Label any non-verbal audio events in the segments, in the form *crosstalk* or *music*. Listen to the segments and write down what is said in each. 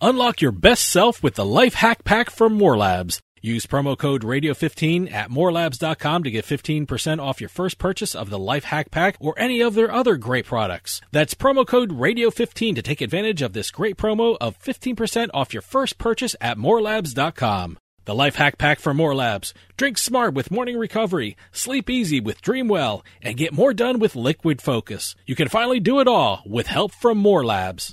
Unlock your best self with the Life Hack Pack from More Labs. Use promo code Radio15 at morelabs.com to get 15% off your first purchase of the Life Hack Pack or any of their other great products. That's promo code Radio15 to take advantage of this great promo of 15% off your first purchase at morelabs.com. The Life Hack Pack from More Labs. Drink smart with morning recovery, sleep easy with Dreamwell, and get more done with Liquid Focus. You can finally do it all with help from More Labs.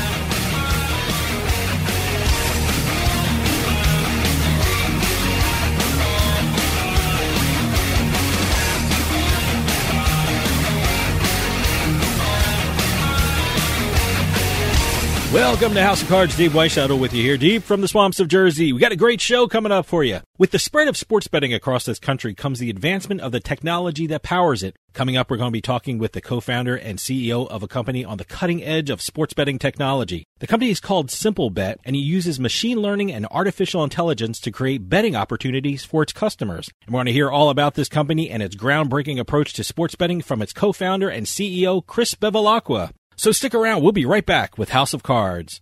Welcome to House of Cards. Dave Weishuttle with you here, deep from the swamps of Jersey. We got a great show coming up for you. With the spread of sports betting across this country comes the advancement of the technology that powers it. Coming up, we're going to be talking with the co-founder and CEO of a company on the cutting edge of sports betting technology. The company is called SimpleBet, and it uses machine learning and artificial intelligence to create betting opportunities for its customers. And we're going to hear all about this company and its groundbreaking approach to sports betting from its co-founder and CEO, Chris Bevilacqua. So stick around. We'll be right back with House of Cards.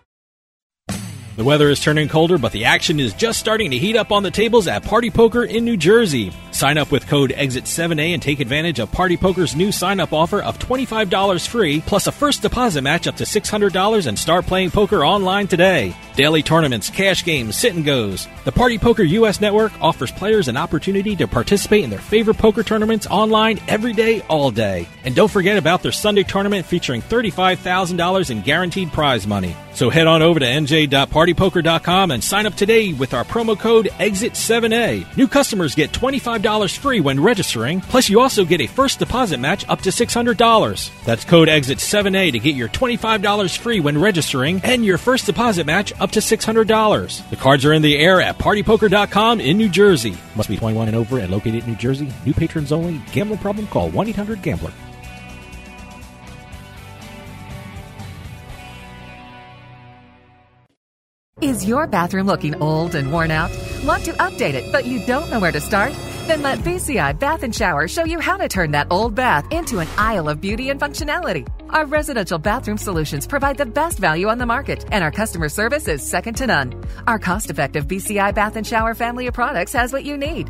The weather is turning colder, but the action is just starting to heat up on the tables at Party Poker in New Jersey. Sign up with code EXIT7A and take advantage of Party Poker's new sign up offer of $25 free, plus a first deposit match up to $600 and start playing poker online today. Daily tournaments, cash games, sit and goes. The Party Poker US network offers players an opportunity to participate in their favorite poker tournaments online every day, all day. And don't forget about their Sunday tournament featuring $35,000 in guaranteed prize money. So head on over to nj.partypoker.com and sign up today with our promo code EXIT7A. New customers get $25 free when registering, plus you also get a first deposit match up to $600. That's code EXIT7A to get your $25 free when registering and your first deposit match up to $600. The cards are in the air at partypoker.com in New Jersey. Must be 21 and over and located in New Jersey. New patrons only. Gambling problem? Call 1-800-GAMBLER. Is your bathroom looking old and worn out? Want to update it, but you don't know where to start? Then let BCI Bath and Shower show you how to turn that old bath into an aisle of beauty and functionality. Our residential bathroom solutions provide the best value on the market, and our customer service is second to none. Our cost effective BCI Bath and Shower family of products has what you need.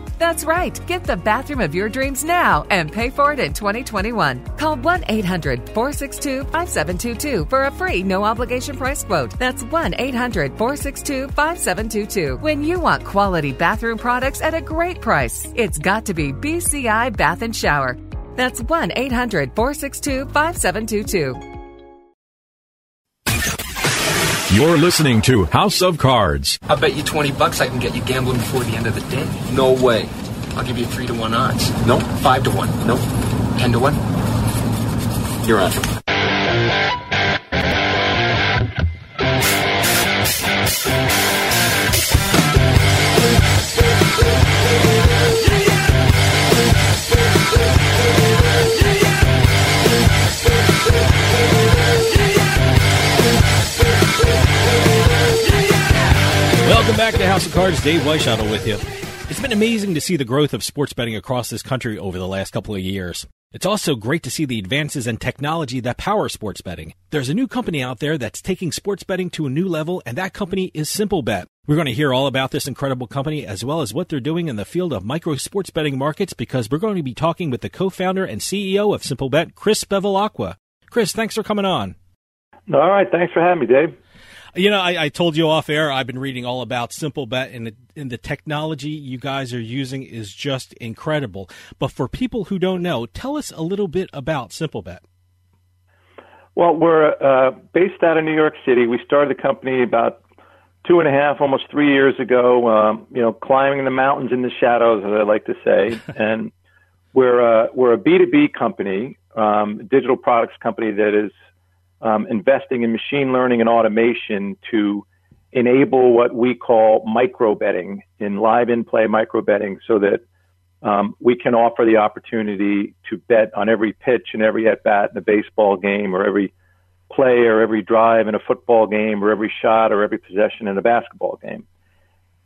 That's right. Get the bathroom of your dreams now and pay for it in 2021. Call 1 800 462 5722 for a free no obligation price quote. That's 1 800 462 5722. When you want quality bathroom products at a great price, it's got to be BCI Bath and Shower. That's 1 800 462 5722. You're listening to House of Cards. I'll bet you 20 bucks I can get you gambling before the end of the day. No way. I'll give you 3 to 1 odds. No. 5 to 1. No. 10 to 1. You're on. Welcome House of Cards. Dave Weishottle with you. It's been amazing to see the growth of sports betting across this country over the last couple of years. It's also great to see the advances in technology that power sports betting. There's a new company out there that's taking sports betting to a new level, and that company is SimpleBet. We're going to hear all about this incredible company as well as what they're doing in the field of micro sports betting markets because we're going to be talking with the co-founder and CEO of SimpleBet, Chris Bevilacqua. Chris, thanks for coming on. All right, thanks for having me, Dave. You know, I, I, told you off air. I've been reading all about SimpleBet, and the, and the technology you guys are using is just incredible. But for people who don't know, tell us a little bit about SimpleBet. Well, we're uh, based out of New York City. We started the company about two and a half, almost three years ago. Um, you know, climbing the mountains in the shadows, as I like to say. *laughs* and we're a, we're a B two B company, um, digital products company that is um, investing in machine learning and automation to enable what we call micro betting in live in play micro betting so that um, we can offer the opportunity to bet on every pitch and every at bat in a baseball game or every play or every drive in a football game or every shot or every possession in a basketball game.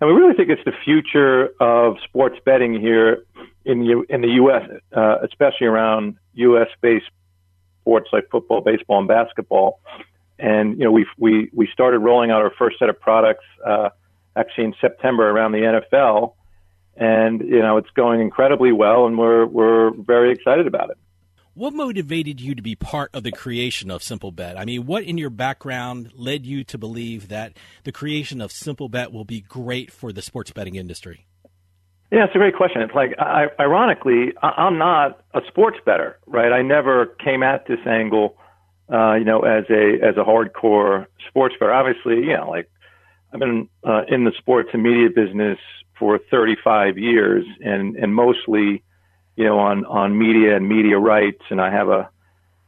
And we really think it's the future of sports betting here in the, in the U.S., uh, especially around U.S. based sports like football, baseball, and basketball. And you know, we we we started rolling out our first set of products uh, actually in September around the NFL, and you know, it's going incredibly well, and we're we're very excited about it. What motivated you to be part of the creation of SimpleBet? I mean, what in your background led you to believe that the creation of SimpleBet will be great for the sports betting industry? Yeah, it's a great question. It's like, I, ironically, I'm not a sports bettor, right? I never came at this angle, uh, you know, as a as a hardcore sports bettor. Obviously, you know, like I've been uh, in the sports and media business for 35 years, and and mostly, you know, on on media and media rights. And I have a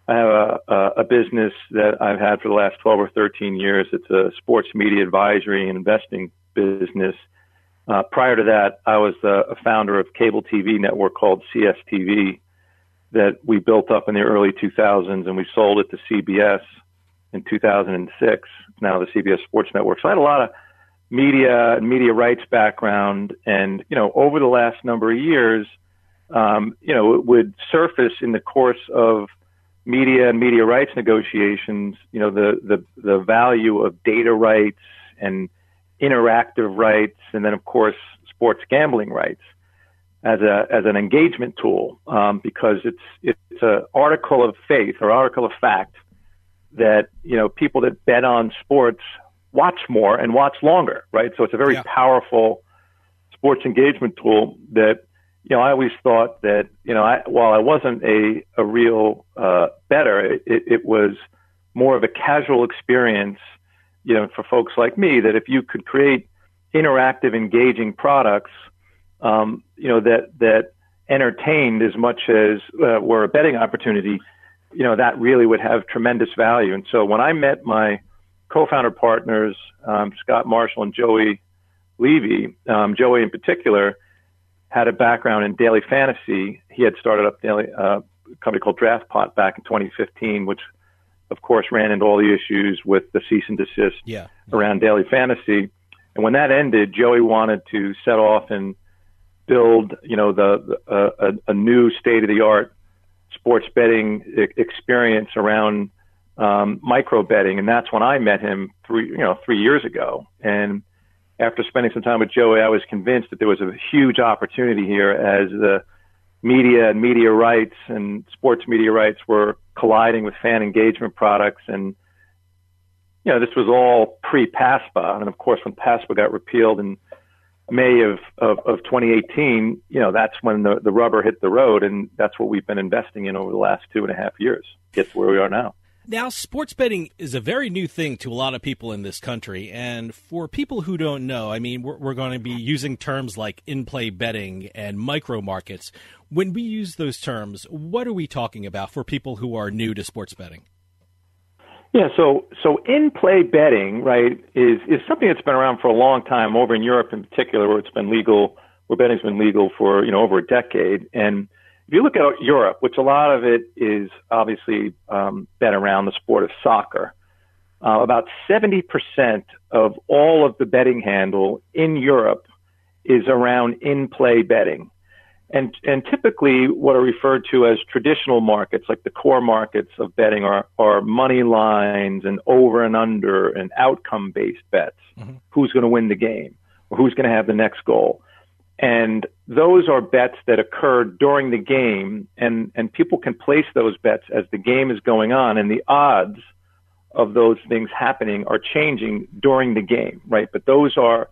I have a, a business that I've had for the last 12 or 13 years. It's a sports media advisory and investing business uh, prior to that, I was a founder of cable TV network called CSTV that we built up in the early 2000s, and we sold it to CBS in 2006. Now the CBS Sports Network. So I had a lot of media and media rights background, and you know, over the last number of years, um, you know, it would surface in the course of media and media rights negotiations. You know, the the the value of data rights and interactive rights, and then of course sports gambling rights as a as an engagement tool um, because it's it's an article of faith or article of fact that you know people that bet on sports watch more and watch longer, right? So it's a very yeah. powerful sports engagement tool that you know I always thought that you know I, while I wasn't a a real uh, bettor, it, it was more of a casual experience you know, for folks like me, that if you could create interactive, engaging products, um, you know, that that entertained as much as uh, were a betting opportunity, you know, that really would have tremendous value. And so when I met my co-founder partners, um, Scott Marshall and Joey Levy, um, Joey in particular had a background in daily fantasy. He had started up daily, uh, a company called DraftPot back in 2015, which of course, ran into all the issues with the cease and desist yeah. around daily fantasy. And when that ended, Joey wanted to set off and build, you know, the uh, a, a new state of the art sports betting experience around um, micro betting, and that's when I met him three, you know, three years ago. And after spending some time with Joey, I was convinced that there was a huge opportunity here as the media and media rights and sports media rights were colliding with fan engagement products. And, you know, this was all pre PASPA. And of course, when PASPA got repealed in May of, of, of 2018, you know, that's when the, the rubber hit the road, and that's what we've been investing in over the last two and a half years. Get to where we are now. Now, sports betting is a very new thing to a lot of people in this country. And for people who don't know, I mean, we're, we're going to be using terms like in play betting and micro markets. When we use those terms, what are we talking about for people who are new to sports betting? Yeah, so so in play betting, right, is is something that's been around for a long time over in Europe in particular, where it's been legal, where betting's been legal for you know over a decade. And if you look at Europe, which a lot of it is obviously um, been around the sport of soccer, uh, about 70% of all of the betting handle in Europe is around in play betting. And, and typically what are referred to as traditional markets, like the core markets of betting are, are money lines and over and under and outcome based bets. Mm-hmm. Who's going to win the game or who's going to have the next goal. And those are bets that occur during the game and, and people can place those bets as the game is going on and the odds of those things happening are changing during the game, right? But those are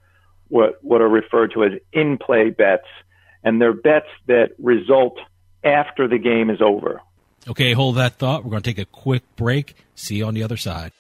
what, what are referred to as in play bets and they're bets that result after the game is over. Okay, hold that thought. We're going to take a quick break. See you on the other side.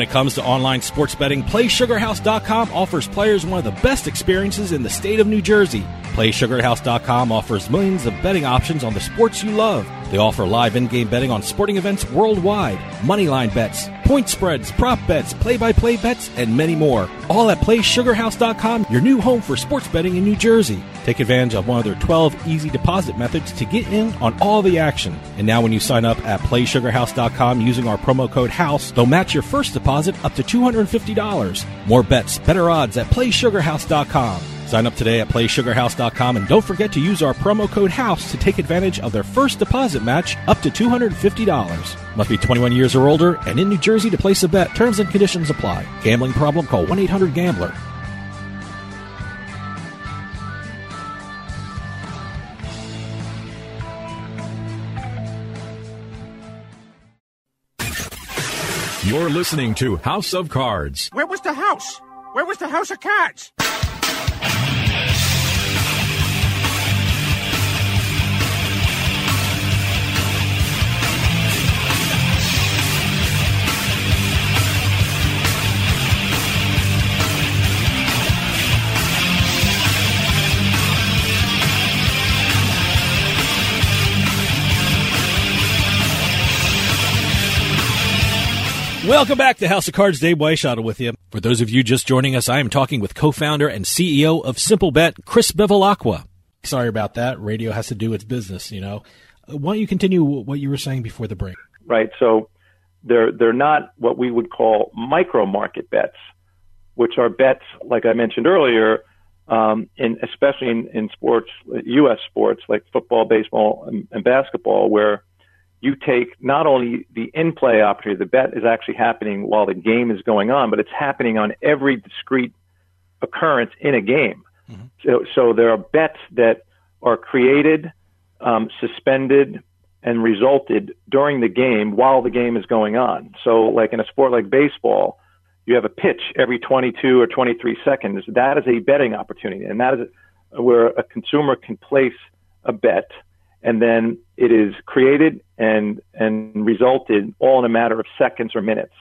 When it comes to online sports betting, PlaySugarHouse.com offers players one of the best experiences in the state of New Jersey. PlaySugarHouse.com offers millions of betting options on the sports you love. They offer live in-game betting on sporting events worldwide, moneyline bets, point spreads, prop bets, play-by-play bets, and many more. All at PlaySugarHouse.com, your new home for sports betting in New Jersey. Take advantage of one of their 12 easy deposit methods to get in on all the action. And now when you sign up at PlaySugarHouse.com using our promo code HOUSE, they'll match your first deposit up to $250. More bets, better odds at PlaySugarHouse.com. Sign up today at PlaySugarHouse.com and don't forget to use our promo code HOUSE to take advantage of their first deposit match up to $250. Must be 21 years or older and in New Jersey to place a bet. Terms and conditions apply. Gambling problem? Call 1 800 GAMBLER. You're listening to House of Cards. Where was the house? Where was the house of cards? Welcome back to House of Cards. Dave Weishottle with you. For those of you just joining us, I am talking with co-founder and CEO of Simple Bet, Chris Bevilacqua. Sorry about that. Radio has to do its business, you know. Why don't you continue what you were saying before the break? Right. So they're they're not what we would call micro market bets, which are bets like I mentioned earlier, um, in especially in, in sports, U.S. sports like football, baseball, and, and basketball, where you take not only the in play opportunity, the bet is actually happening while the game is going on, but it's happening on every discrete occurrence in a game. Mm-hmm. So, so there are bets that are created, um, suspended, and resulted during the game while the game is going on. So, like in a sport like baseball, you have a pitch every 22 or 23 seconds. That is a betting opportunity, and that is where a consumer can place a bet and then it is created and and resulted all in a matter of seconds or minutes.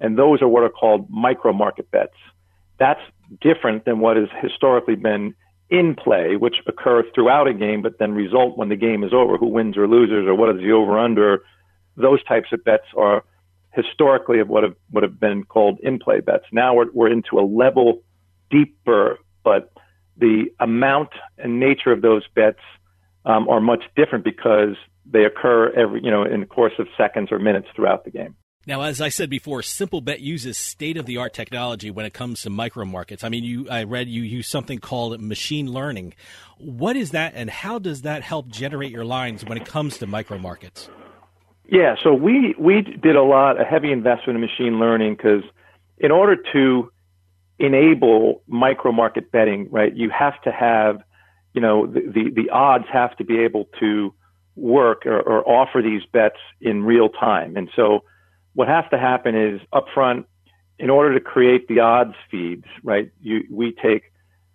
And those are what are called micro market bets. That's different than what has historically been in play, which occur throughout a game, but then result when the game is over, who wins or loses, or what is the over under. Those types of bets are historically of what have would have been called in play bets. Now we're we're into a level deeper, but the amount and nature of those bets um, are much different because they occur every, you know, in the course of seconds or minutes throughout the game. Now, as I said before, Simplebet uses state of the art technology when it comes to micro markets. I mean, you, I read you use something called machine learning. What is that, and how does that help generate your lines when it comes to micro markets? Yeah, so we we did a lot, a heavy investment in machine learning because in order to enable micro market betting, right, you have to have, you know, the the, the odds have to be able to work or, or offer these bets in real time, and so what has to happen is upfront, in order to create the odds feeds, right? You, we take,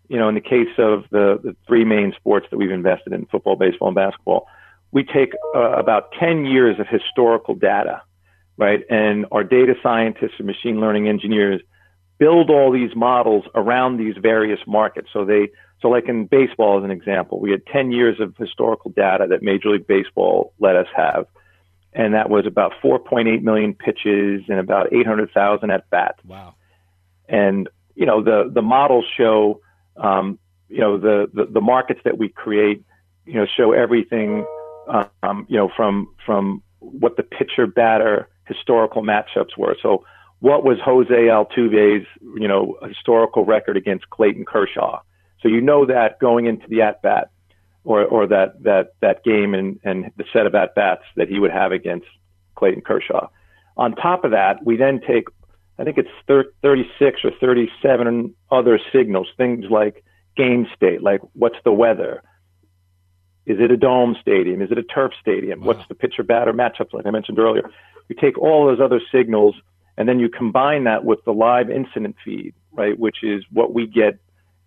you know, in the case of the, the three main sports that we've invested in, football, baseball, and basketball, we take uh, about 10 years of historical data, right? And our data scientists and machine learning engineers build all these models around these various markets. So they, so like in baseball as an example, we had 10 years of historical data that Major League Baseball let us have and that was about 4.8 million pitches and about 800,000 at bats. Wow. And you know the the models show um, you know the, the the markets that we create you know show everything um, you know from from what the pitcher batter historical matchups were. So what was Jose Altuve's you know historical record against Clayton Kershaw? So you know that going into the at bat or or that that that game and and the set of at bats that he would have against Clayton Kershaw. On top of that, we then take I think it's 36 or 37 other signals, things like game state, like what's the weather, is it a dome stadium, is it a turf stadium, wow. what's the pitcher batter matchups, like I mentioned earlier. You take all those other signals and then you combine that with the live incident feed, right, which is what we get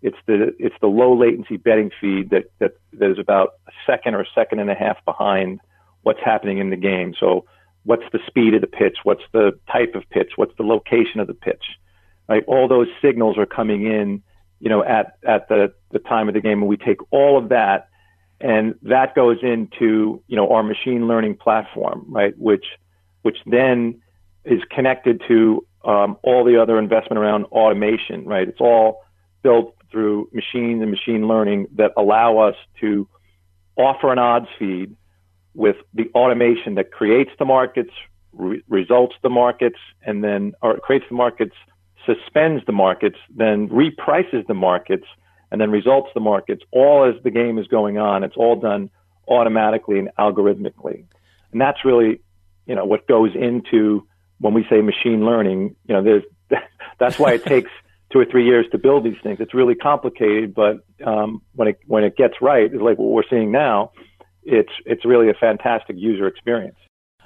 it's the it's the low latency betting feed that that that is about a second or a second and a half behind what's happening in the game. So what's the speed of the pitch? What's the type of pitch? What's the location of the pitch? Right? All those signals are coming in, you know, at at the the time of the game, and we take all of that, and that goes into you know our machine learning platform, right? Which which then is connected to um, all the other investment around automation, right? It's all built through machine and machine learning that allow us to offer an odds feed with the automation that creates the markets, re- results the markets, and then or creates the markets, suspends the markets, then reprices the markets, and then results the markets. All as the game is going on, it's all done automatically and algorithmically, and that's really, you know, what goes into when we say machine learning. You know, there's *laughs* that's why it takes two or three years to build these things. It's really complicated, but um, when it when it gets right, it's like what we're seeing now. It's it's really a fantastic user experience.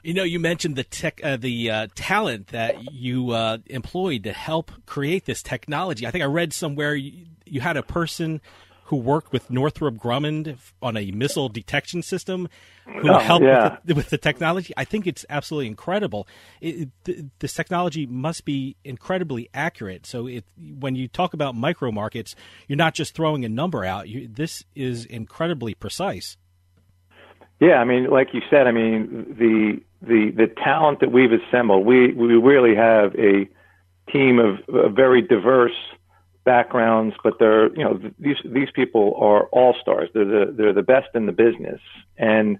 You know, you mentioned the tech, uh, the uh, talent that you uh, employed to help create this technology. I think I read somewhere you, you had a person who worked with Northrop Grumman on a missile detection system, who oh, helped yeah. with, the, with, the, technology. I think it's absolutely incredible. It, th- this technology must be incredibly accurate. So it, when you talk about micro markets, you're not just throwing a number out. You, this is incredibly precise. Yeah, I mean, like you said, I mean the the the talent that we've assembled. We we really have a team of, of very diverse backgrounds, but they're you know these these people are all stars. They're the they're the best in the business, and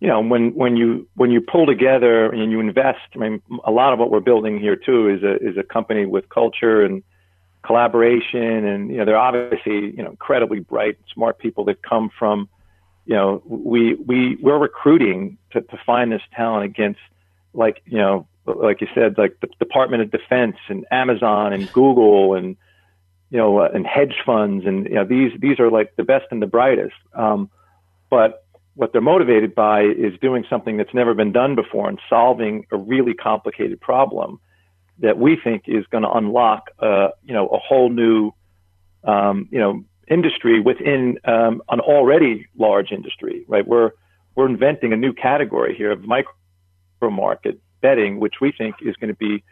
you know when when you when you pull together and you invest. I mean, a lot of what we're building here too is a is a company with culture and collaboration, and you know they're obviously you know incredibly bright, smart people that come from you know we we we're recruiting to to find this talent against like you know like you said like the Department of Defense and Amazon and Google and you know, uh, and hedge funds, and you know, these these are like the best and the brightest. Um, but what they're motivated by is doing something that's never been done before and solving a really complicated problem that we think is going to unlock, uh, you know, a whole new, um, you know, industry within um, an already large industry. Right? We're we're inventing a new category here of micro market betting, which we think is going to be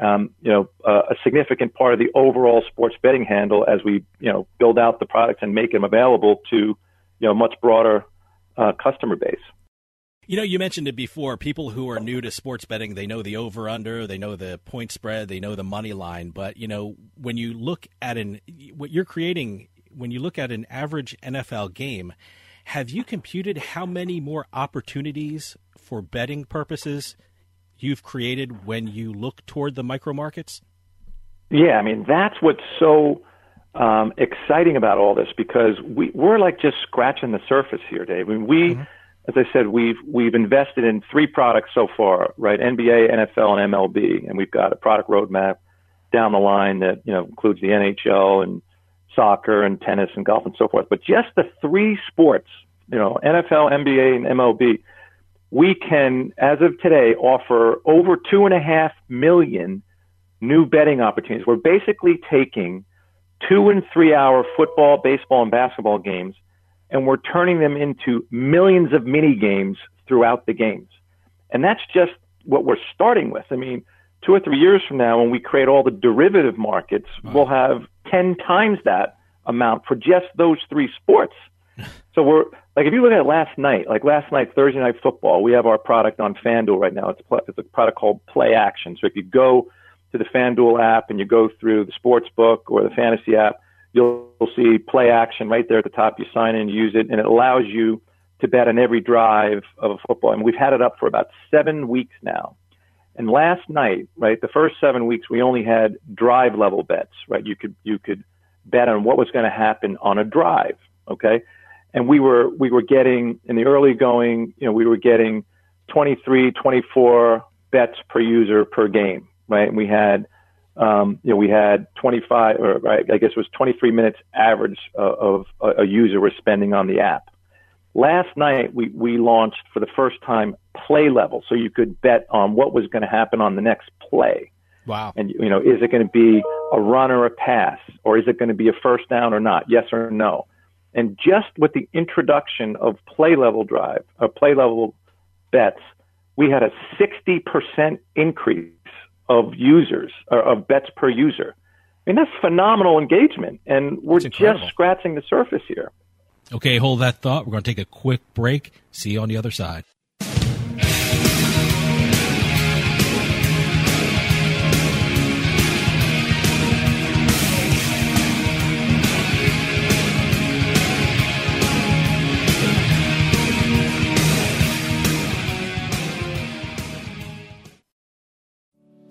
um, you know, uh, a significant part of the overall sports betting handle as we, you know, build out the products and make them available to, you know, much broader uh, customer base. You know, you mentioned it before. People who are new to sports betting, they know the over under, they know the point spread, they know the money line. But, you know, when you look at an, what you're creating, when you look at an average NFL game, have you computed how many more opportunities for betting purposes you've created when you look toward the micro markets? Yeah, I mean that's what's so um, exciting about all this because we we're like just scratching the surface here, Dave. I mean, we, mm-hmm. as I said, we've we've invested in three products so far, right? NBA, NFL, and MLB, and we've got a product roadmap down the line that you know includes the NHL and soccer and tennis and golf and so forth. But just the three sports, you know, NFL, NBA, and MLB, we can, as of today, offer over two and a half million new betting opportunities. We're basically taking two and three hour football, baseball, and basketball games, and we're turning them into millions of mini games throughout the games. And that's just what we're starting with. I mean, two or three years from now, when we create all the derivative markets, wow. we'll have 10 times that amount for just those three sports. *laughs* so we're like, if you look at last night, like last night, Thursday night football, we have our product on FanDuel right now. It's it's a product called Play Action. So if you go to the FanDuel app and you go through the sports book or the fantasy app, you'll see Play Action right there at the top. You sign in, use it, and it allows you to bet on every drive of a football. And we've had it up for about seven weeks now. And last night, right, the first seven weeks, we only had drive level bets, right? You could, you could bet on what was going to happen on a drive. Okay. And we were, we were getting in the early going, you know, we were getting 23, 24 bets per user per game, right? And we had, um, you know, we had 25, or right, I guess it was 23 minutes average of, of a user was spending on the app. Last night, we, we launched for the first time play level, so you could bet on what was going to happen on the next play. Wow. And, you know, is it going to be a run or a pass, or is it going to be a first down or not? Yes or no? And just with the introduction of play level drive, or play level bets, we had a 60% increase of users, or of bets per user. I mean, that's phenomenal engagement, and we're just scratching the surface here. Okay, hold that thought. We're going to take a quick break. See you on the other side.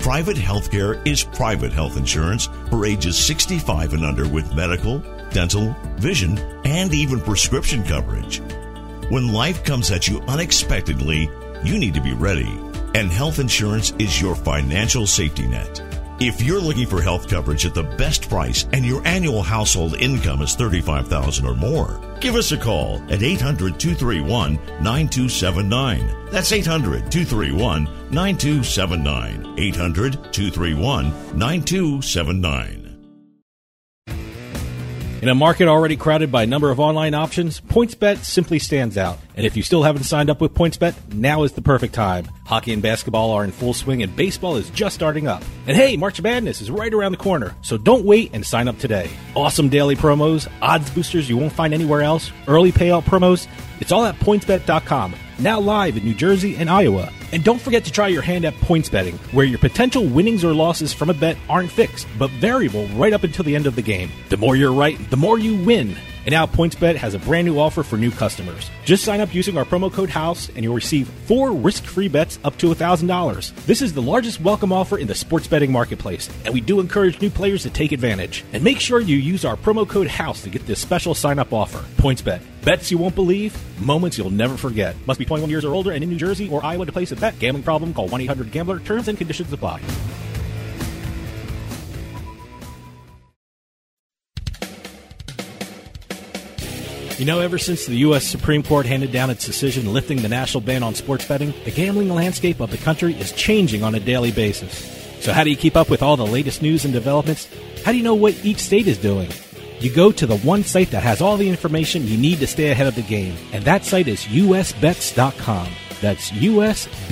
Private healthcare is private health insurance for ages 65 and under with medical, dental, vision, and even prescription coverage. When life comes at you unexpectedly, you need to be ready, and health insurance is your financial safety net. If you're looking for health coverage at the best price and your annual household income is 35000 or more, give us a call at 800-231-9279. That's 800-231-9279. 800-231-9279. In a market already crowded by a number of online options, PointsBet simply stands out. And if you still haven't signed up with PointsBet, now is the perfect time. Hockey and basketball are in full swing and baseball is just starting up. And hey, March Madness is right around the corner, so don't wait and sign up today. Awesome daily promos, odds boosters you won't find anywhere else, early payout promos, it's all at pointsbet.com now live in New Jersey and Iowa. And don't forget to try your hand at points betting, where your potential winnings or losses from a bet aren't fixed, but variable right up until the end of the game. The more you're right, the more you win. And now PointsBet has a brand new offer for new customers. Just sign up using our promo code HOUSE and you'll receive four risk-free bets up to $1,000. This is the largest welcome offer in the sports betting marketplace, and we do encourage new players to take advantage. And make sure you use our promo code HOUSE to get this special sign-up offer. PointsBet. Bets you won't believe, moments you'll never forget. Must be 21 years or older and in New Jersey or Iowa to place a bet. Gambling problem? Call 1-800-GAMBLER. Terms and conditions apply. You know, ever since the U.S. Supreme Court handed down its decision lifting the national ban on sports betting, the gambling landscape of the country is changing on a daily basis. So, how do you keep up with all the latest news and developments? How do you know what each state is doing? You go to the one site that has all the information you need to stay ahead of the game, and that site is usbets.com. That's usbets.com.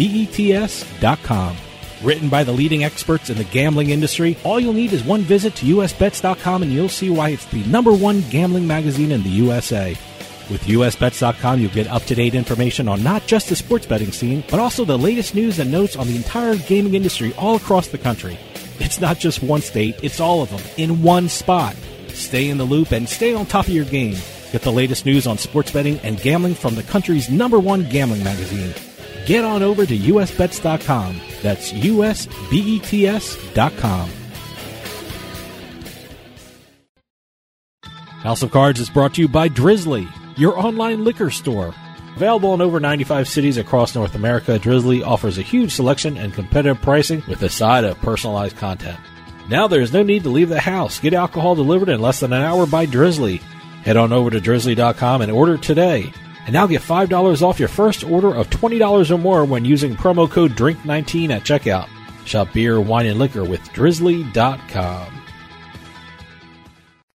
Written by the leading experts in the gambling industry, all you'll need is one visit to usbets.com and you'll see why it's the number one gambling magazine in the USA. With usbets.com, you'll get up to date information on not just the sports betting scene, but also the latest news and notes on the entire gaming industry all across the country. It's not just one state, it's all of them in one spot. Stay in the loop and stay on top of your game. Get the latest news on sports betting and gambling from the country's number one gambling magazine. Get on over to usbets.com. That's usbets.com. House of Cards is brought to you by Drizly, your online liquor store. Available in over 95 cities across North America, Drizly offers a huge selection and competitive pricing with a side of personalized content. Now there's no need to leave the house. Get alcohol delivered in less than an hour by Drizly. Head on over to drizly.com and order today. And now get $5 off your first order of $20 or more when using promo code DRINK19 at checkout. Shop beer, wine, and liquor with drizly.com.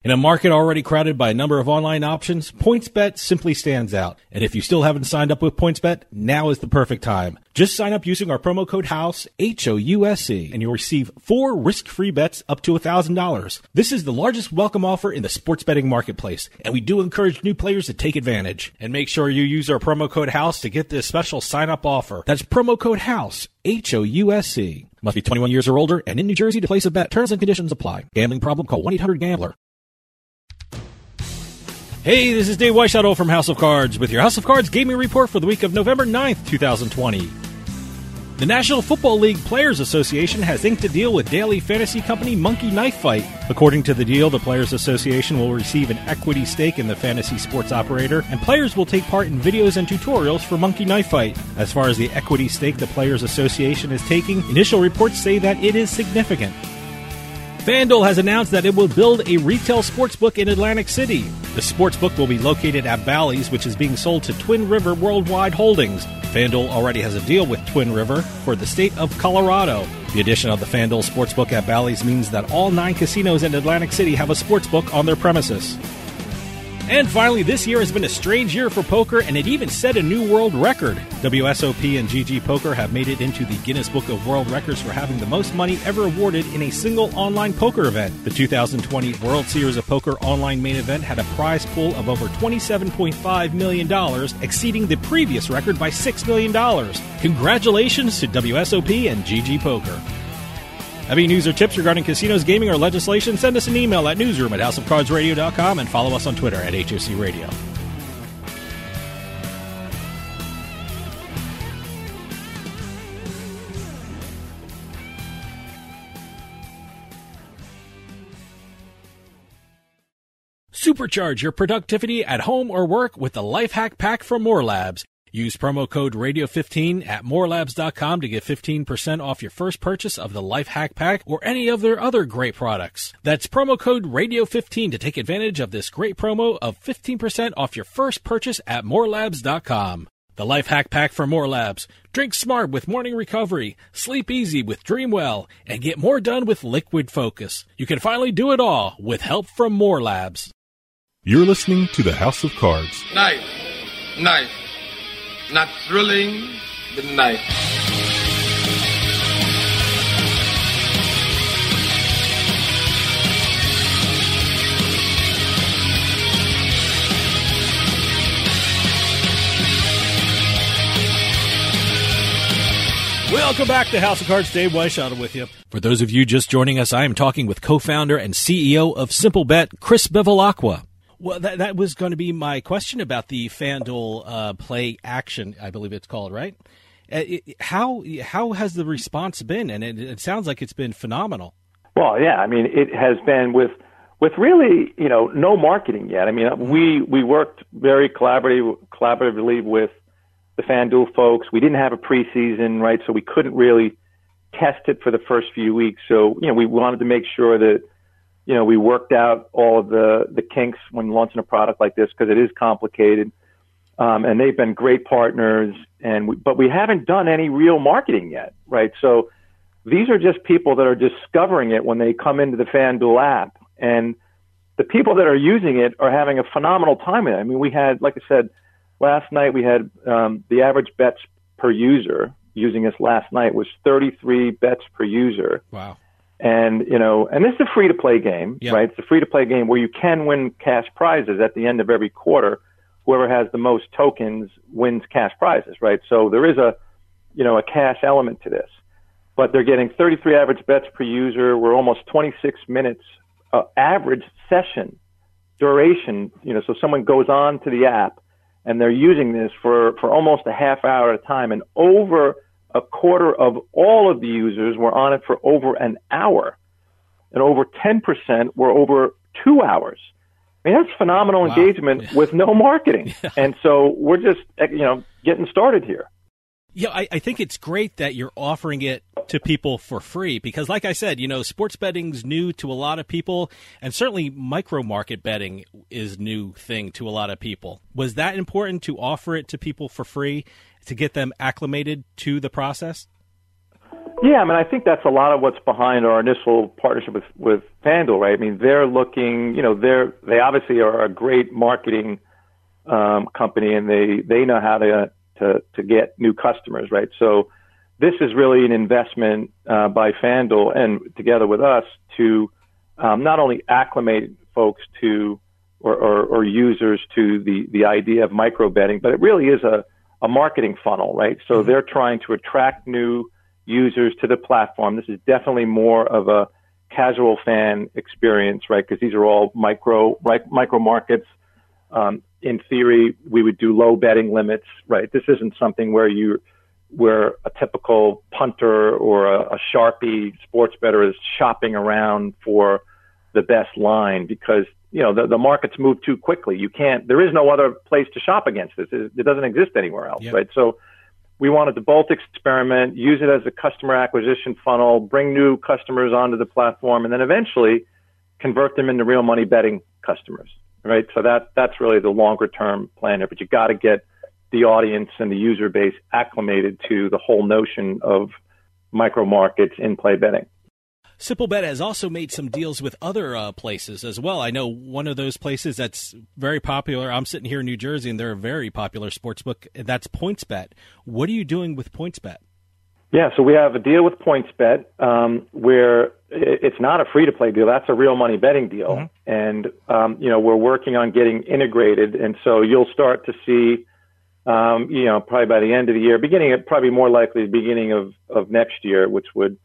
In a market already crowded by a number of online options, PointsBet simply stands out. And if you still haven't signed up with PointsBet, now is the perfect time. Just sign up using our promo code HOUSE, H-O-U-S-E, and you'll receive four risk-free bets up to $1,000. This is the largest welcome offer in the sports betting marketplace, and we do encourage new players to take advantage. And make sure you use our promo code HOUSE to get this special sign-up offer. That's promo code HOUSE, H-O-U-S-E. Must be 21 years or older and in New Jersey to place a bet. Terms and conditions apply. Gambling problem? Call 1-800-GAMBLER. Hey, this is Dave Weishottle from House of Cards with your House of Cards gaming report for the week of November 9th, 2020. The National Football League Players Association has inked a deal with daily fantasy company Monkey Knife Fight. According to the deal, the Players Association will receive an equity stake in the fantasy sports operator, and players will take part in videos and tutorials for Monkey Knife Fight. As far as the equity stake the Players Association is taking, initial reports say that it is significant. FanDuel has announced that it will build a retail sportsbook in Atlantic City. The sportsbook will be located at Bally's, which is being sold to Twin River Worldwide Holdings. FanDuel already has a deal with Twin River for the state of Colorado. The addition of the FanDuel Sportsbook at Bally's means that all nine casinos in Atlantic City have a sportsbook on their premises. And finally, this year has been a strange year for poker, and it even set a new world record. WSOP and GG Poker have made it into the Guinness Book of World Records for having the most money ever awarded in a single online poker event. The 2020 World Series of Poker online main event had a prize pool of over $27.5 million, exceeding the previous record by $6 million. Congratulations to WSOP and GG Poker. Have any news or tips regarding casinos, gaming, or legislation? Send us an email at newsroom at houseofcardsradio.com and follow us on Twitter at HOC Radio. Supercharge your productivity at home or work with the Life Hack Pack from More Labs. Use promo code radio15 at morelabs.com to get 15% off your first purchase of the Life Hack Pack or any of their other great products. That's promo code radio15 to take advantage of this great promo of 15% off your first purchase at morelabs.com. The Life Hack Pack for More Labs. Drink smart with morning recovery, sleep easy with Dreamwell, and get more done with Liquid Focus. You can finally do it all with help from More Labs. You're listening to the House of Cards. Knife, knife, not thrilling, but knife. Welcome back to House of Cards. Dave Weishottle with you. For those of you just joining us, I am talking with co-founder and CEO of SimpleBet, Chris Bevilacqua. Well, that, that was going to be my question about the FanDuel uh, play action, I believe it's called, right? Uh, it, how how has the response been? And it, it sounds like it's been phenomenal. Well, yeah, I mean, it has been with with really, you know, no marketing yet. I mean, we we worked very collaboratively collaboratively with the FanDuel folks. We didn't have a preseason, right? So we couldn't really test it for the first few weeks. So, you know, we wanted to make sure that, you know, we worked out all of the, the kinks when launching a product like this because it is complicated. Um, and they've been great partners and we, but we haven't done any real marketing yet, right? So these are just people that are discovering it when they come into the FanDuel app. And the people that are using it are having a phenomenal time with it. I mean, we had, like I said, last night we had um, the average bets per user using us last night was 33 bets per user. Wow. And, you know, and this is a free to play game, Yep. right? It's a free to play game where you can win cash prizes at the end of every quarter. Whoever has the most tokens wins cash prizes, right? So there is a, you know, a cash element to this. But they're getting 33 average bets per user. We're almost 26 minutes uh, average session duration. You know, so someone goes on to the app and they're using this for, for almost a half hour at a time. And over a quarter of all of the users were on it for over an hour. And over 10% were over two hours. I mean, that's phenomenal Wow. engagement with no marketing. *laughs* And so we're just, you know, getting started here. Yeah, I, I think it's great that you're offering it to people for free because, like I said, you know, sports betting's new to a lot of people, and certainly micro market betting is new thing to a lot of people. Was that important to offer it to people for free to get them acclimated to the process? Yeah, I mean, I think that's a lot of what's behind our initial partnership with with FanDuel, right? I mean, they're looking, you know, they're they obviously are a great marketing um, company, and they they know how to to to get new customers, right? So this is really an investment uh, by FanDuel and together with us to um, not only acclimate folks to or, or, or users to the the idea of micro betting, but it really is a a marketing funnel, right? So they're trying to attract new users to the platform. This is definitely more of a casual fan experience, right? Because these are all micro right, micro markets. Um, in theory, we would do low betting limits, right? This isn't something where you where a typical punter or a, a sharpie sports bettor is shopping around for the best line because you know the, the markets move too quickly. You can't. There is no other place to shop against this. It, doesn't exist anywhere else, Yep. right? So we wanted to both experiment, use it as a customer acquisition funnel, bring new customers onto the platform, and then eventually convert them into real money betting customers, right? So that that's really the longer term plan here. But you got to get the audience and the user base acclimated to the whole notion of micro markets in play betting. SimpleBet has also made some deals with other uh, places as well. I know one of those places that's very popular. I'm sitting here in New Jersey, and they're a very popular sports book. That's PointsBet. What are you doing with PointsBet? Yeah, so we have a deal with PointsBet um, where it's not a free to play deal. That's a real money betting deal, and um, you know we're working on getting integrated, and so you'll start to see, um, you know, probably by the end of the year, beginning of, probably more likely the beginning of of next year, which would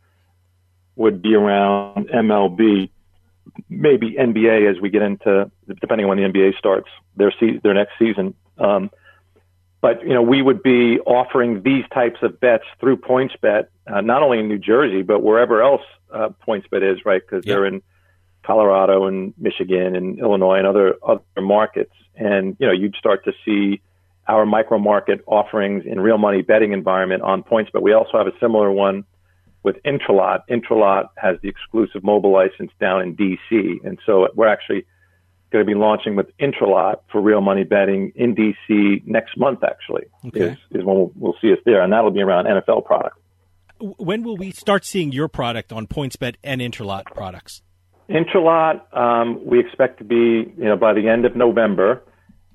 would be around MLB, maybe NBA as we get into depending on when the NBA starts their se- their next season. Um, but you know, we would be offering these types of bets through PointsBet, uh, not only in New Jersey but wherever else uh, PointsBet is, right? Because they're in Colorado and Michigan and Illinois and other other markets, and you know, you'd start to see our micro market offerings in real money betting environment on PointsBet. We also have a similar one with Intralot. Intralot has the exclusive mobile license down in DC, and so we're actually going to be launching with Intralot for real money betting in DC next month. Actually, Okay. is, is when we'll, we'll see us there, and that'll be around NFL product. When will we start seeing your product on PointsBet and Intralot products? Intralot, um, we expect to be, you know, by the end of November,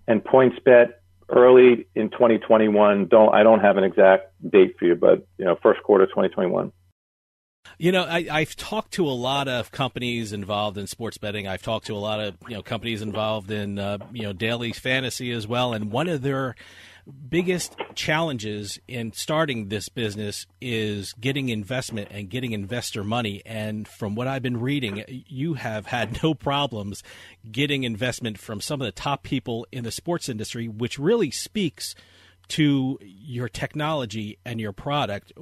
and PointsBet early in 2021. Don't I don't have an exact date for you, but you know, first quarter 2021. You know, I, I've talked to a lot of companies involved in sports betting. I've talked to a lot of you know companies involved in uh, you know daily fantasy as well. And one of their biggest challenges in starting this business is getting investment and getting investor money. And from what I've been reading, you have had no problems getting investment from some of the top people in the sports industry, which really speaks to your technology and your product.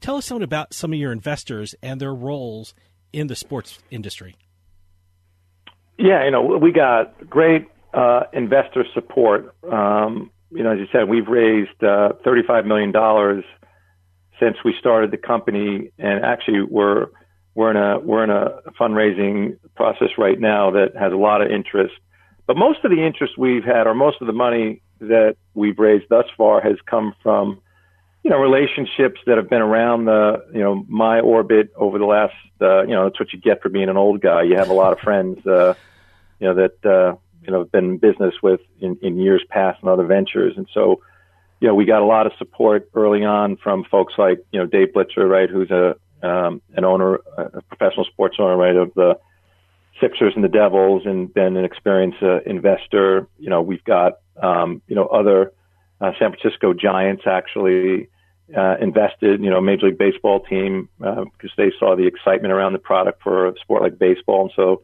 Tell us something about some of your investors and their roles in the sports industry. Yeah, you know, we got great uh, investor support. Um, you know, as you said, we've raised uh, $35 million since we started the company, and actually, we're we're in a we're in a fundraising process right now that has a lot of interest. But most of the interest we've had, or most of the money that we've raised thus far, has come from you know relationships that have been around the you know my orbit over the last uh, you know that's what you get for being an old guy. You have a lot of friends. Uh, you know, that uh, you know, have been in business with in, in years past and other ventures. And so, you know, we got a lot of support early on from folks like, you know, Dave Blitzer, right, who's a um, an owner, a professional sports owner, right, of the Sixers and the Devils, and been an experienced uh, investor. You know, we've got, um, you know, other uh, San Francisco Giants actually uh, invested, you know, Major League Baseball team uh, because they saw the excitement around the product for a sport like baseball, and so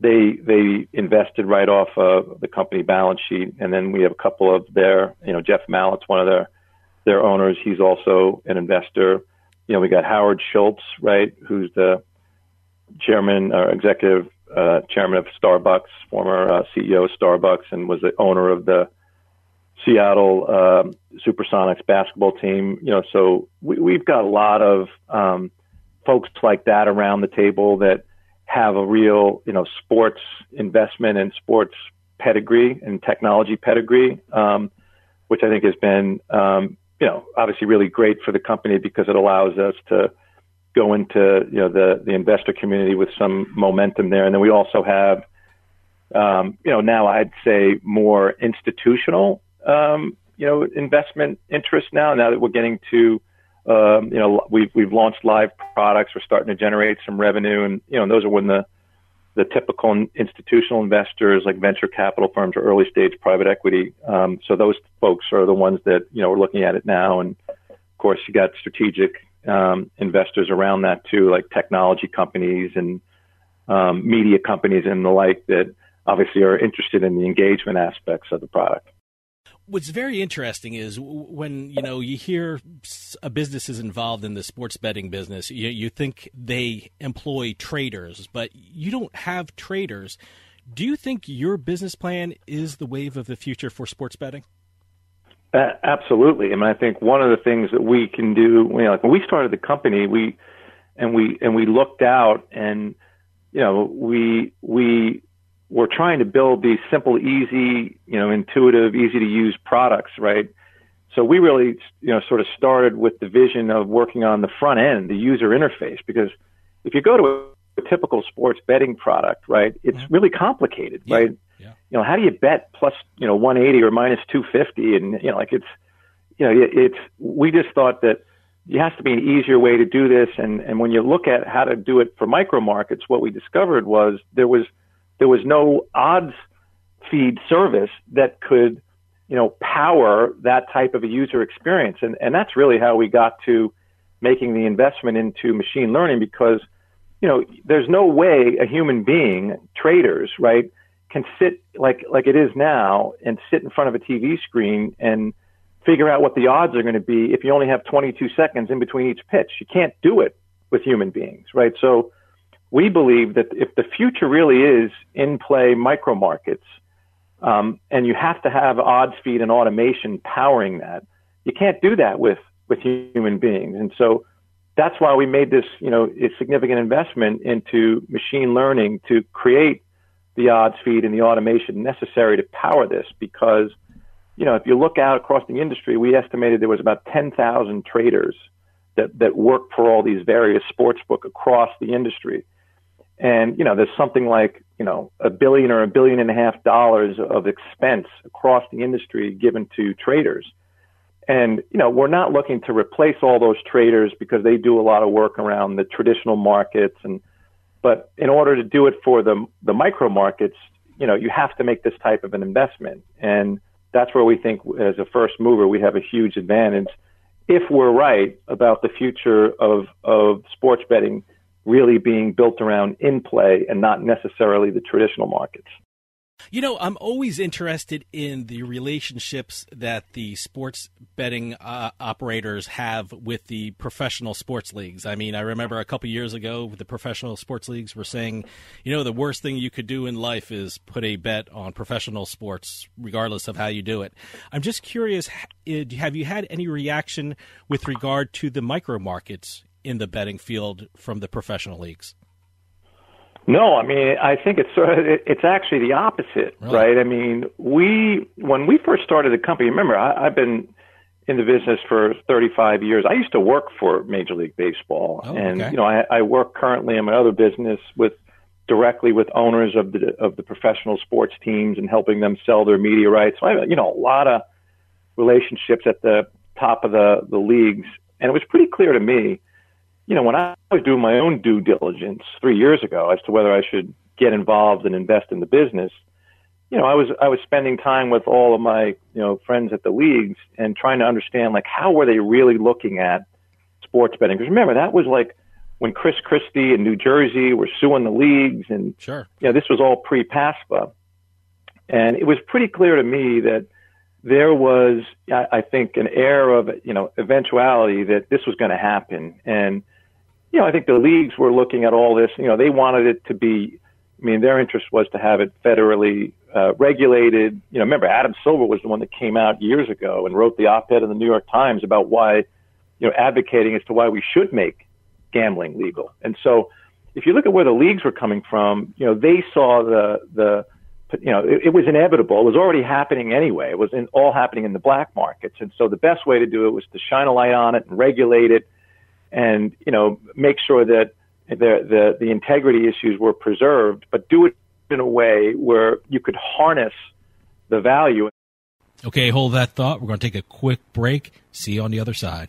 they they invested right off of the company balance sheet, and then we have a couple of their, you know, Jeff Mallett's one of their their owners. He's also an investor. You know, we got Howard Schultz, right, who's the chairman or executive uh, chairman of Starbucks, former uh, CEO of Starbucks, and was the owner of the Seattle uh, Supersonics basketball team. You know, so we, we've got a lot of um, folks like that around the table that have a real, you know, sports investment and sports pedigree and technology pedigree, um, which I think has been, um, you know, obviously really great for the company because it allows us to go into, you know, the, the investor community with some momentum there. And then we also have, um, you know, now I'd say more institutional, um, you know, investment interest now, now that we're getting to, um, you know, we've we've launched live products. We're starting to generate some revenue, and you know, those are when the the typical institutional investors like venture capital firms or early stage private equity. Um, so those folks are the ones that you know we're looking at it now, and of course you got strategic um, investors around that too, like technology companies and um, media companies and the like that obviously are interested in the engagement aspects of the product. What's very interesting is when you know you hear a business is involved in the sports betting business you, you think they employ traders but you don't have traders. Do you think your business plan is the wave of the future for sports betting uh, absolutely I mean I think one of the things that we can do you know like when we started the company we and we and we looked out and you know we we we're trying to build these simple, easy, you know, intuitive, easy to use products, right? So we really, you know, sort of started with the vision of working on the front end, the user interface, because if you go to a, a typical sports betting product, right, it's mm-hmm. really complicated, yeah. right? Yeah. You know, how do you bet plus, you know, 180 or minus 250? And, you know, like it's, you know, it's, we just thought that it has to be an easier way to do this. And, and when you look at how to do it for micro markets, what we discovered was there was, there was no odds feed service that could, you know, power that type of a user experience. And, and that's really how we got to making the investment into machine learning because, you know, there's no way a human being, traders, right, can sit like, like it is now and sit in front of a TV screen and figure out what the odds are going to be if you only have 22 seconds in between each pitch. You can't do it with human beings, right? So, we believe that if the future really is in play micro markets, um, and you have to have odds feed and automation powering that, you can't do that with with human beings. And so that's why we made this, you know, significant investment into machine learning to create the odds feed and the automation necessary to power this because you know, if you look out across the industry, we estimated there was about 10,000 traders that, that work for all these various sports book across the industry. And, you know, there's something like, you know, a billion or a billion and a half dollars of expense across the industry given to traders. And, you know, we're not looking to replace all those traders because they do a lot of work around the traditional markets. And, but in order to do it for the, the micro markets, you know, you have to make this type of an investment. And that's where we think as a first mover, we have a huge advantage if we're right about the future of, of sports betting really being built around in play and not necessarily the traditional markets. You know, I'm always interested in the relationships that the sports betting uh, operators have with the professional sports leagues. I mean, I remember a couple years ago, the professional sports leagues were saying, you know, the worst thing you could do in life is put a bet on professional sports, regardless of how you do it. I'm just curious have you had any reaction with regard to the micro markets in the betting field from the professional leagues? No, I mean, I think it's sort of, it's actually the opposite, really? right? I mean, we when we first started the company, remember, I, I've been in the business for 35 years. I used to work for Major League Baseball, oh, and okay. you know, I, I work currently in my other business with directly with owners of the of the professional sports teams and helping them sell their media rights. So I have, you know, a lot of relationships at the top of the the leagues, and it was pretty clear to me, you know, when I was doing my own due diligence three years ago as to whether I should get involved and invest in the business. You know, I was I was spending time with all of my you know friends at the leagues and trying to understand like how were they really looking at sports betting? Because remember that was like when Chris Christie in New Jersey were suing the leagues, and sure, you know, this was all pre-PASPA, and it was pretty clear to me that there was, I, I think, an air of you know eventuality that this was going to happen, and you know, I think the leagues were looking at all this. You know, they wanted it to be. I mean, their interest was to have it federally uh, regulated. You know, remember Adam Silver was the one that came out years ago and wrote the op-ed in the New York Times about why, you know, advocating as to why we should make gambling legal. And so if you look at where the leagues were coming from, you know, they saw the, the, you know, it, it was inevitable. It was already happening anyway. It was in, all happening in the black markets. And so the best way to do it was to shine a light on it and regulate it and, you know, make sure that the, the, the integrity issues were preserved, but do it in a way where you could harness the value. Okay, hold that thought. We're going to take a quick break. See you on the other side.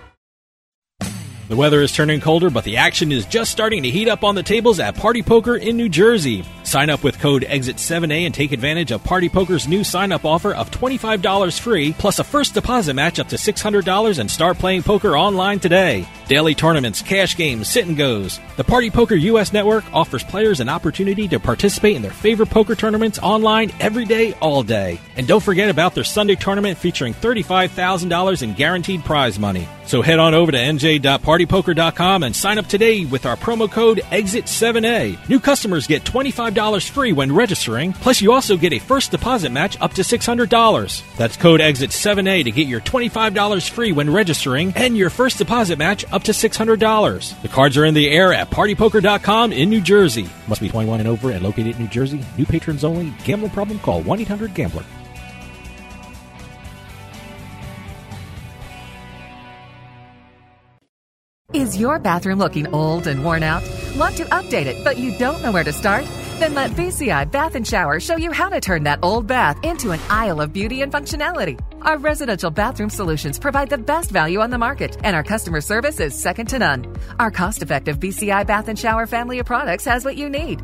The weather is turning colder, but the action is just starting to heat up on the tables at Party Poker in New Jersey. Sign up with code EXIT7A and take advantage of Party Poker's new sign up offer of $25 free, plus a first deposit match up to $600 and start playing poker online today. Daily tournaments, cash games, sit and goes. The Party Poker US network offers players an opportunity to participate in their favorite poker tournaments online every day, all day. And don't forget about their Sunday tournament featuring $35,000 in guaranteed prize money. So head on over to nj.partypoker.com and sign up today with our promo code EXIT7A. New customers get $25 free when registering, plus you also get a first deposit match up to $600. That's code EXIT7A to get your $25 free when registering and your first deposit match up to $600. The cards are in the air at partypoker.com in New Jersey. Must be 21 and over and located in New Jersey. New patrons only. Gambling problem? Call 1-800-GAMBLER. Is your bathroom looking old and worn out? Want to update it, but you don't know where to start? Then let BCI Bath and Shower show you how to turn that old bath into an aisle of beauty and functionality. Our residential bathroom solutions provide the best value on the market, and our customer service is second to none. Our cost effective BCI Bath and Shower family of products has what you need.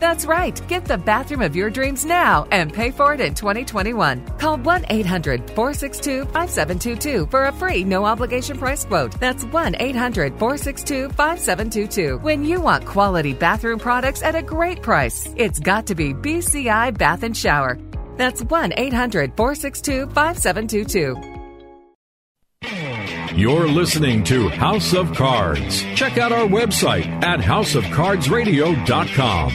That's right. Get the bathroom of your dreams now and pay for it in 2021. Call 1 800 462 5722 for a free no obligation price quote. That's 1 800 462 5722. When you want quality bathroom products at a great price, it's got to be BCI Bath and Shower. That's 1 800 462 5722. You're listening to House of Cards. Check out our website at houseofcardsradio.com.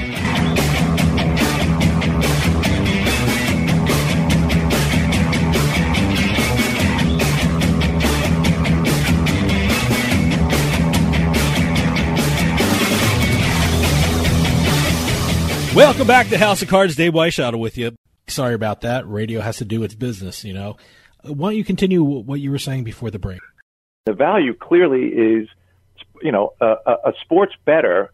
Welcome back to House of Cards. Dave Weishaupt with you. Sorry about that. Radio has to do its business, you know. Uh, why don't you continue what you were saying before the break? The value clearly is, you know, a, a sports bettor.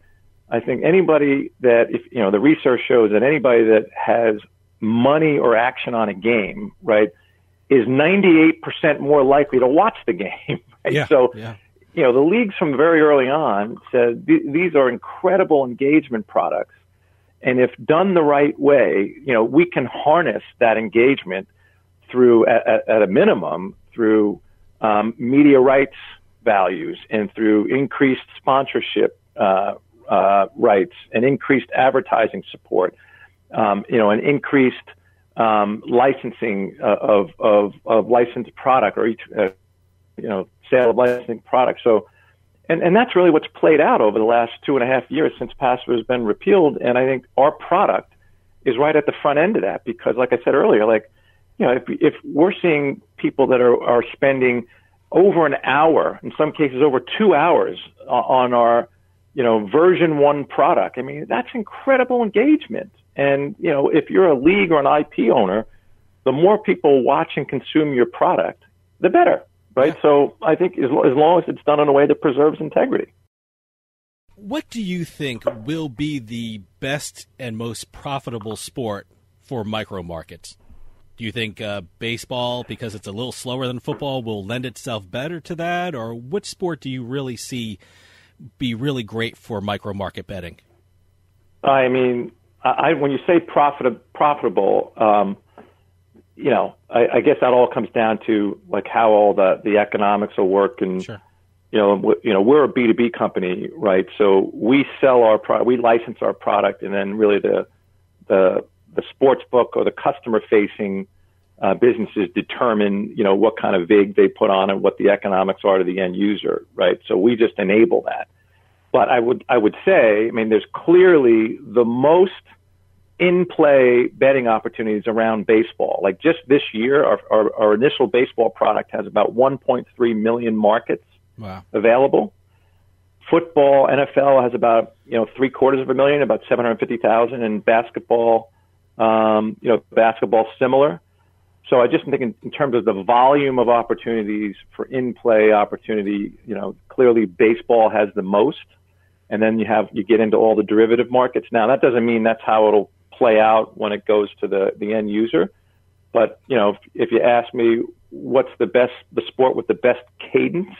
I think anybody that, if you know, the research shows that anybody that has money or action on a game, right, is 98% more likely to watch the game. *laughs* Right? Yeah, so, yeah. you know, the leagues from very early on said th- these are incredible engagement products. And if done the right way, you know, we can harness that engagement through, at, at a minimum, through um, media rights values and through increased sponsorship uh, uh, rights and increased advertising support, um, you know, an increased um, licensing uh, of, of, of licensed product or each, uh, you know, sale of licensing product. So, and, and that's really what's played out over the last two and a half years since PASPA has been repealed. And I think our product is right at the front end of that because, like I said earlier, like, you know, if, if we're seeing people that are, are spending over an hour, in some cases over two hours on our, you know, version one product, I mean, that's incredible engagement. And, you know, if you're a league or an IP owner, the more people watch and consume your product, the better, right? Yeah. So I think as, as long as it's done in a way that preserves integrity. What do you think will be the best and most profitable sport for micro markets? Do you think uh, baseball, because it's a little slower than football, will lend itself better to that? Or which sport do you really see be really great for micro market betting? I mean, I, when you say profit, profitable, um, you know, I, I guess that all comes down to like how all the, the economics will work and, sure. you know, you know, we're a B2B company, right? So we sell our product, we license our product and then really the, the, the sports book or the customer facing uh, businesses determine, you know, what kind of vig they put on and what the economics are to the end user, right? So we just enable that. But I would, I would say, I mean, there's clearly the most in play betting opportunities around baseball. Like just this year, our, our, our initial baseball product has about 1.3 million markets wow. available. Football, NFL has about, you know, three quarters of a million, about 750,000 and basketball, um, you know, basketball similar. So I just think in, in terms of the volume of opportunities for in-play opportunity, you know, clearly baseball has the most and then you have you get into all the derivative markets. Now that doesn't mean that's how it'll play out when it goes to the the end user, but you know if, if you ask me what's the best the sport with the best cadence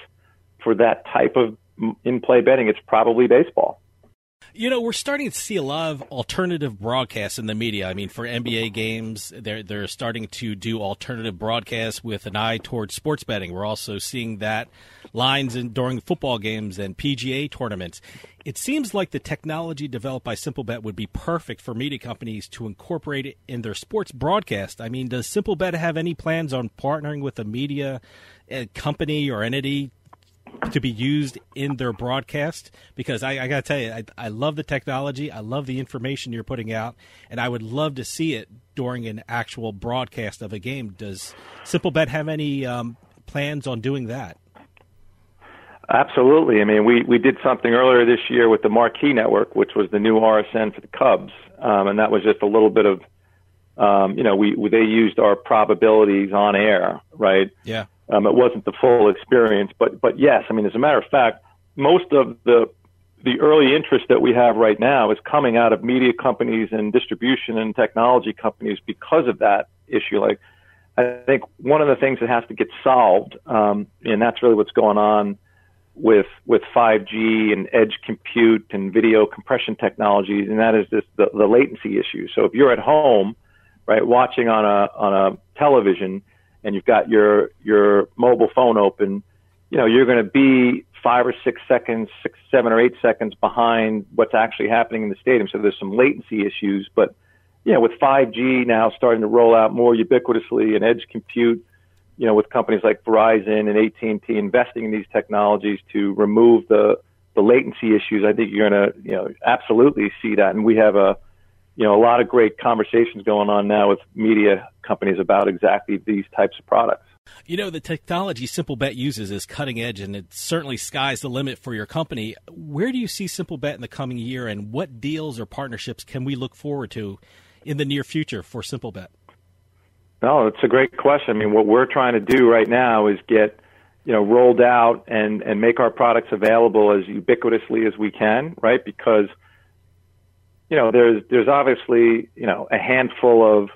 for that type of in play betting, it's probably baseball. You know, we're starting to see a lot of alternative broadcasts in the media. I mean, for NBA games, they're they're starting to do alternative broadcasts with an eye towards sports betting. We're also seeing that lines in during football games and PGA tournaments. It seems like the technology developed by Simplebet would be perfect for media companies to incorporate it in their sports broadcast. I mean, does Simplebet have any plans on partnering with a media uh, company or entity to be used in their broadcast because I, I got to tell you, I, I, love the technology. I love the information you're putting out, and I would love to see it during an actual broadcast of a game. Does Simplebet have any um, plans on doing that? Absolutely. I mean, we, we did something earlier this year with the Marquee Network, which was the new RSN for the Cubs, um, and that was just a little bit of, um, you know, we, we they used our probabilities on air, right? Yeah um, it wasn't the full experience, but but yes, I mean, as a matter of fact, most of the the early interest that we have right now is coming out of media companies and distribution and technology companies because of that issue. Like, I think one of the things that has to get solved, um, and that's really what's going on with with 5G and edge compute and video compression technologies, and that is this the, the latency issue. So if you're at home, right, watching on a on a television and you've got your your mobile phone open, you know, you're going to be five or six seconds, six, seven or eight seconds behind what's actually happening in the stadium. So there's some latency issues. But, you know, with 5G now starting to roll out more ubiquitously and edge compute, you know, with companies like Verizon and AT&T investing in these technologies to remove the, the latency issues, I think you're going to, you know, absolutely see that. And we have a, you know, a lot of great conversations going on now with media companies about exactly these types of products. You know, the technology SimpleBet uses is cutting edge, and it certainly sky's the limit for your company. Where do you see SimpleBet in the coming year, and what deals or partnerships can we look forward to in the near future for SimpleBet? No, it's a great question. I mean, what we're trying to do right now is get you know rolled out and and make our products available as ubiquitously as we can, right? Because you know there's there's obviously you know a handful of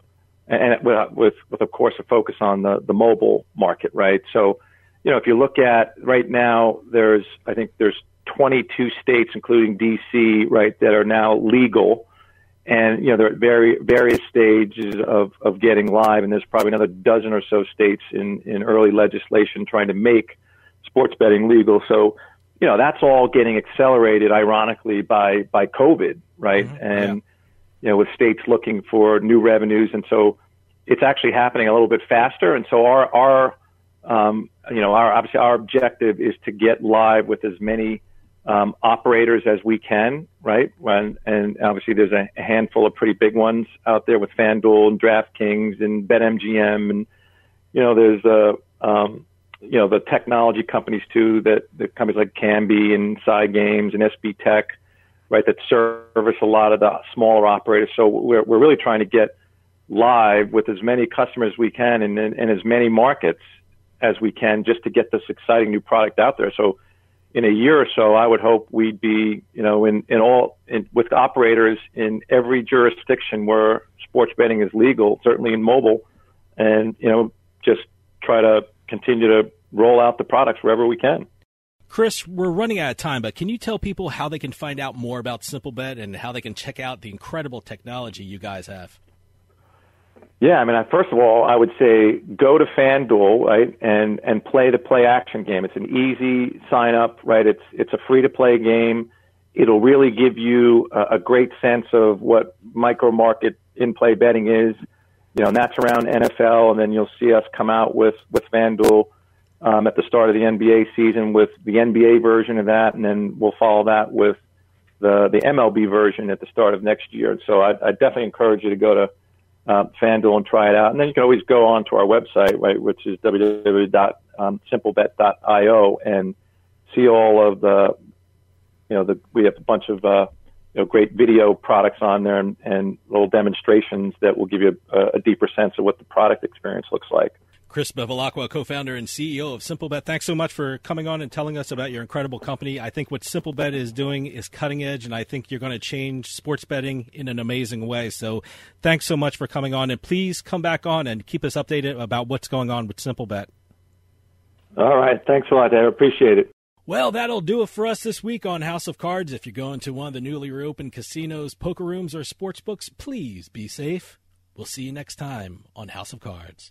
and with, with, of course a focus on the, the mobile market, right? So, you know, if you look at right now, there's I think there's 22 states, including D.C., right, that are now legal, and you know they're at very various stages of of getting live, and there's probably another dozen or so states in in early legislation trying to make sports betting legal. So, you know, that's all getting accelerated, ironically, by by COVID, right? Mm-hmm. And yeah you know, with states looking for new revenues, and so it's actually happening a little bit faster. And so our our um, you know our obviously our objective is to get live with as many um, operators as we can, right? When and obviously there's a handful of pretty big ones out there with FanDuel and DraftKings and BetMGM, and you know there's a uh, um, you know the technology companies too that the companies like Kambi and Sci Games and SB Tech right, that service a lot of the smaller operators. So we're, we're really trying to get live with as many customers as we can in, in as many markets as we can just to get this exciting new product out there. So in a year or so, I would hope we'd be, you know, in, in all, in, with operators in every jurisdiction where sports betting is legal, certainly in mobile, and, you know, just try to continue to roll out the products wherever we can. Chris, we're running out of time, but can you tell people how they can find out more about SimpleBet and how they can check out the incredible technology you guys have? Yeah, I mean, first of all, I would say go to FanDuel, right, and and play the play action game. It's an easy sign up, right? It's it's a free to play game. It'll really give you a, a great sense of what micro market in play betting is, you know, and that's around NFL, and then you'll see us come out with with FanDuel um, at the start of the NBA season with the NBA version of that, and then we'll follow that with the the MLB version at the start of next year. So I, I definitely encourage you to go to uh, FanDuel and try it out, and then you can always go on to our website, right, which is www.simplebet.io, and see all of the, you know, the we have a bunch of uh, you know great video products on there and, and little demonstrations that will give you a, a deeper sense of what the product experience looks like. Chris Bevilacqua, co-founder and CEO of SimpleBet. Thanks so much for coming on and telling us about your incredible company. I think what SimpleBet is doing is cutting edge, and I think you're going to change sports betting in an amazing way. So thanks so much for coming on, and please come back on and keep us updated about what's going on with SimpleBet. All right. Thanks a lot, I appreciate it. Well, that'll do it for us this week on House of Cards. If you're going to one of the newly reopened casinos, poker rooms, or sports books, please be safe. We'll see you next time on House of Cards.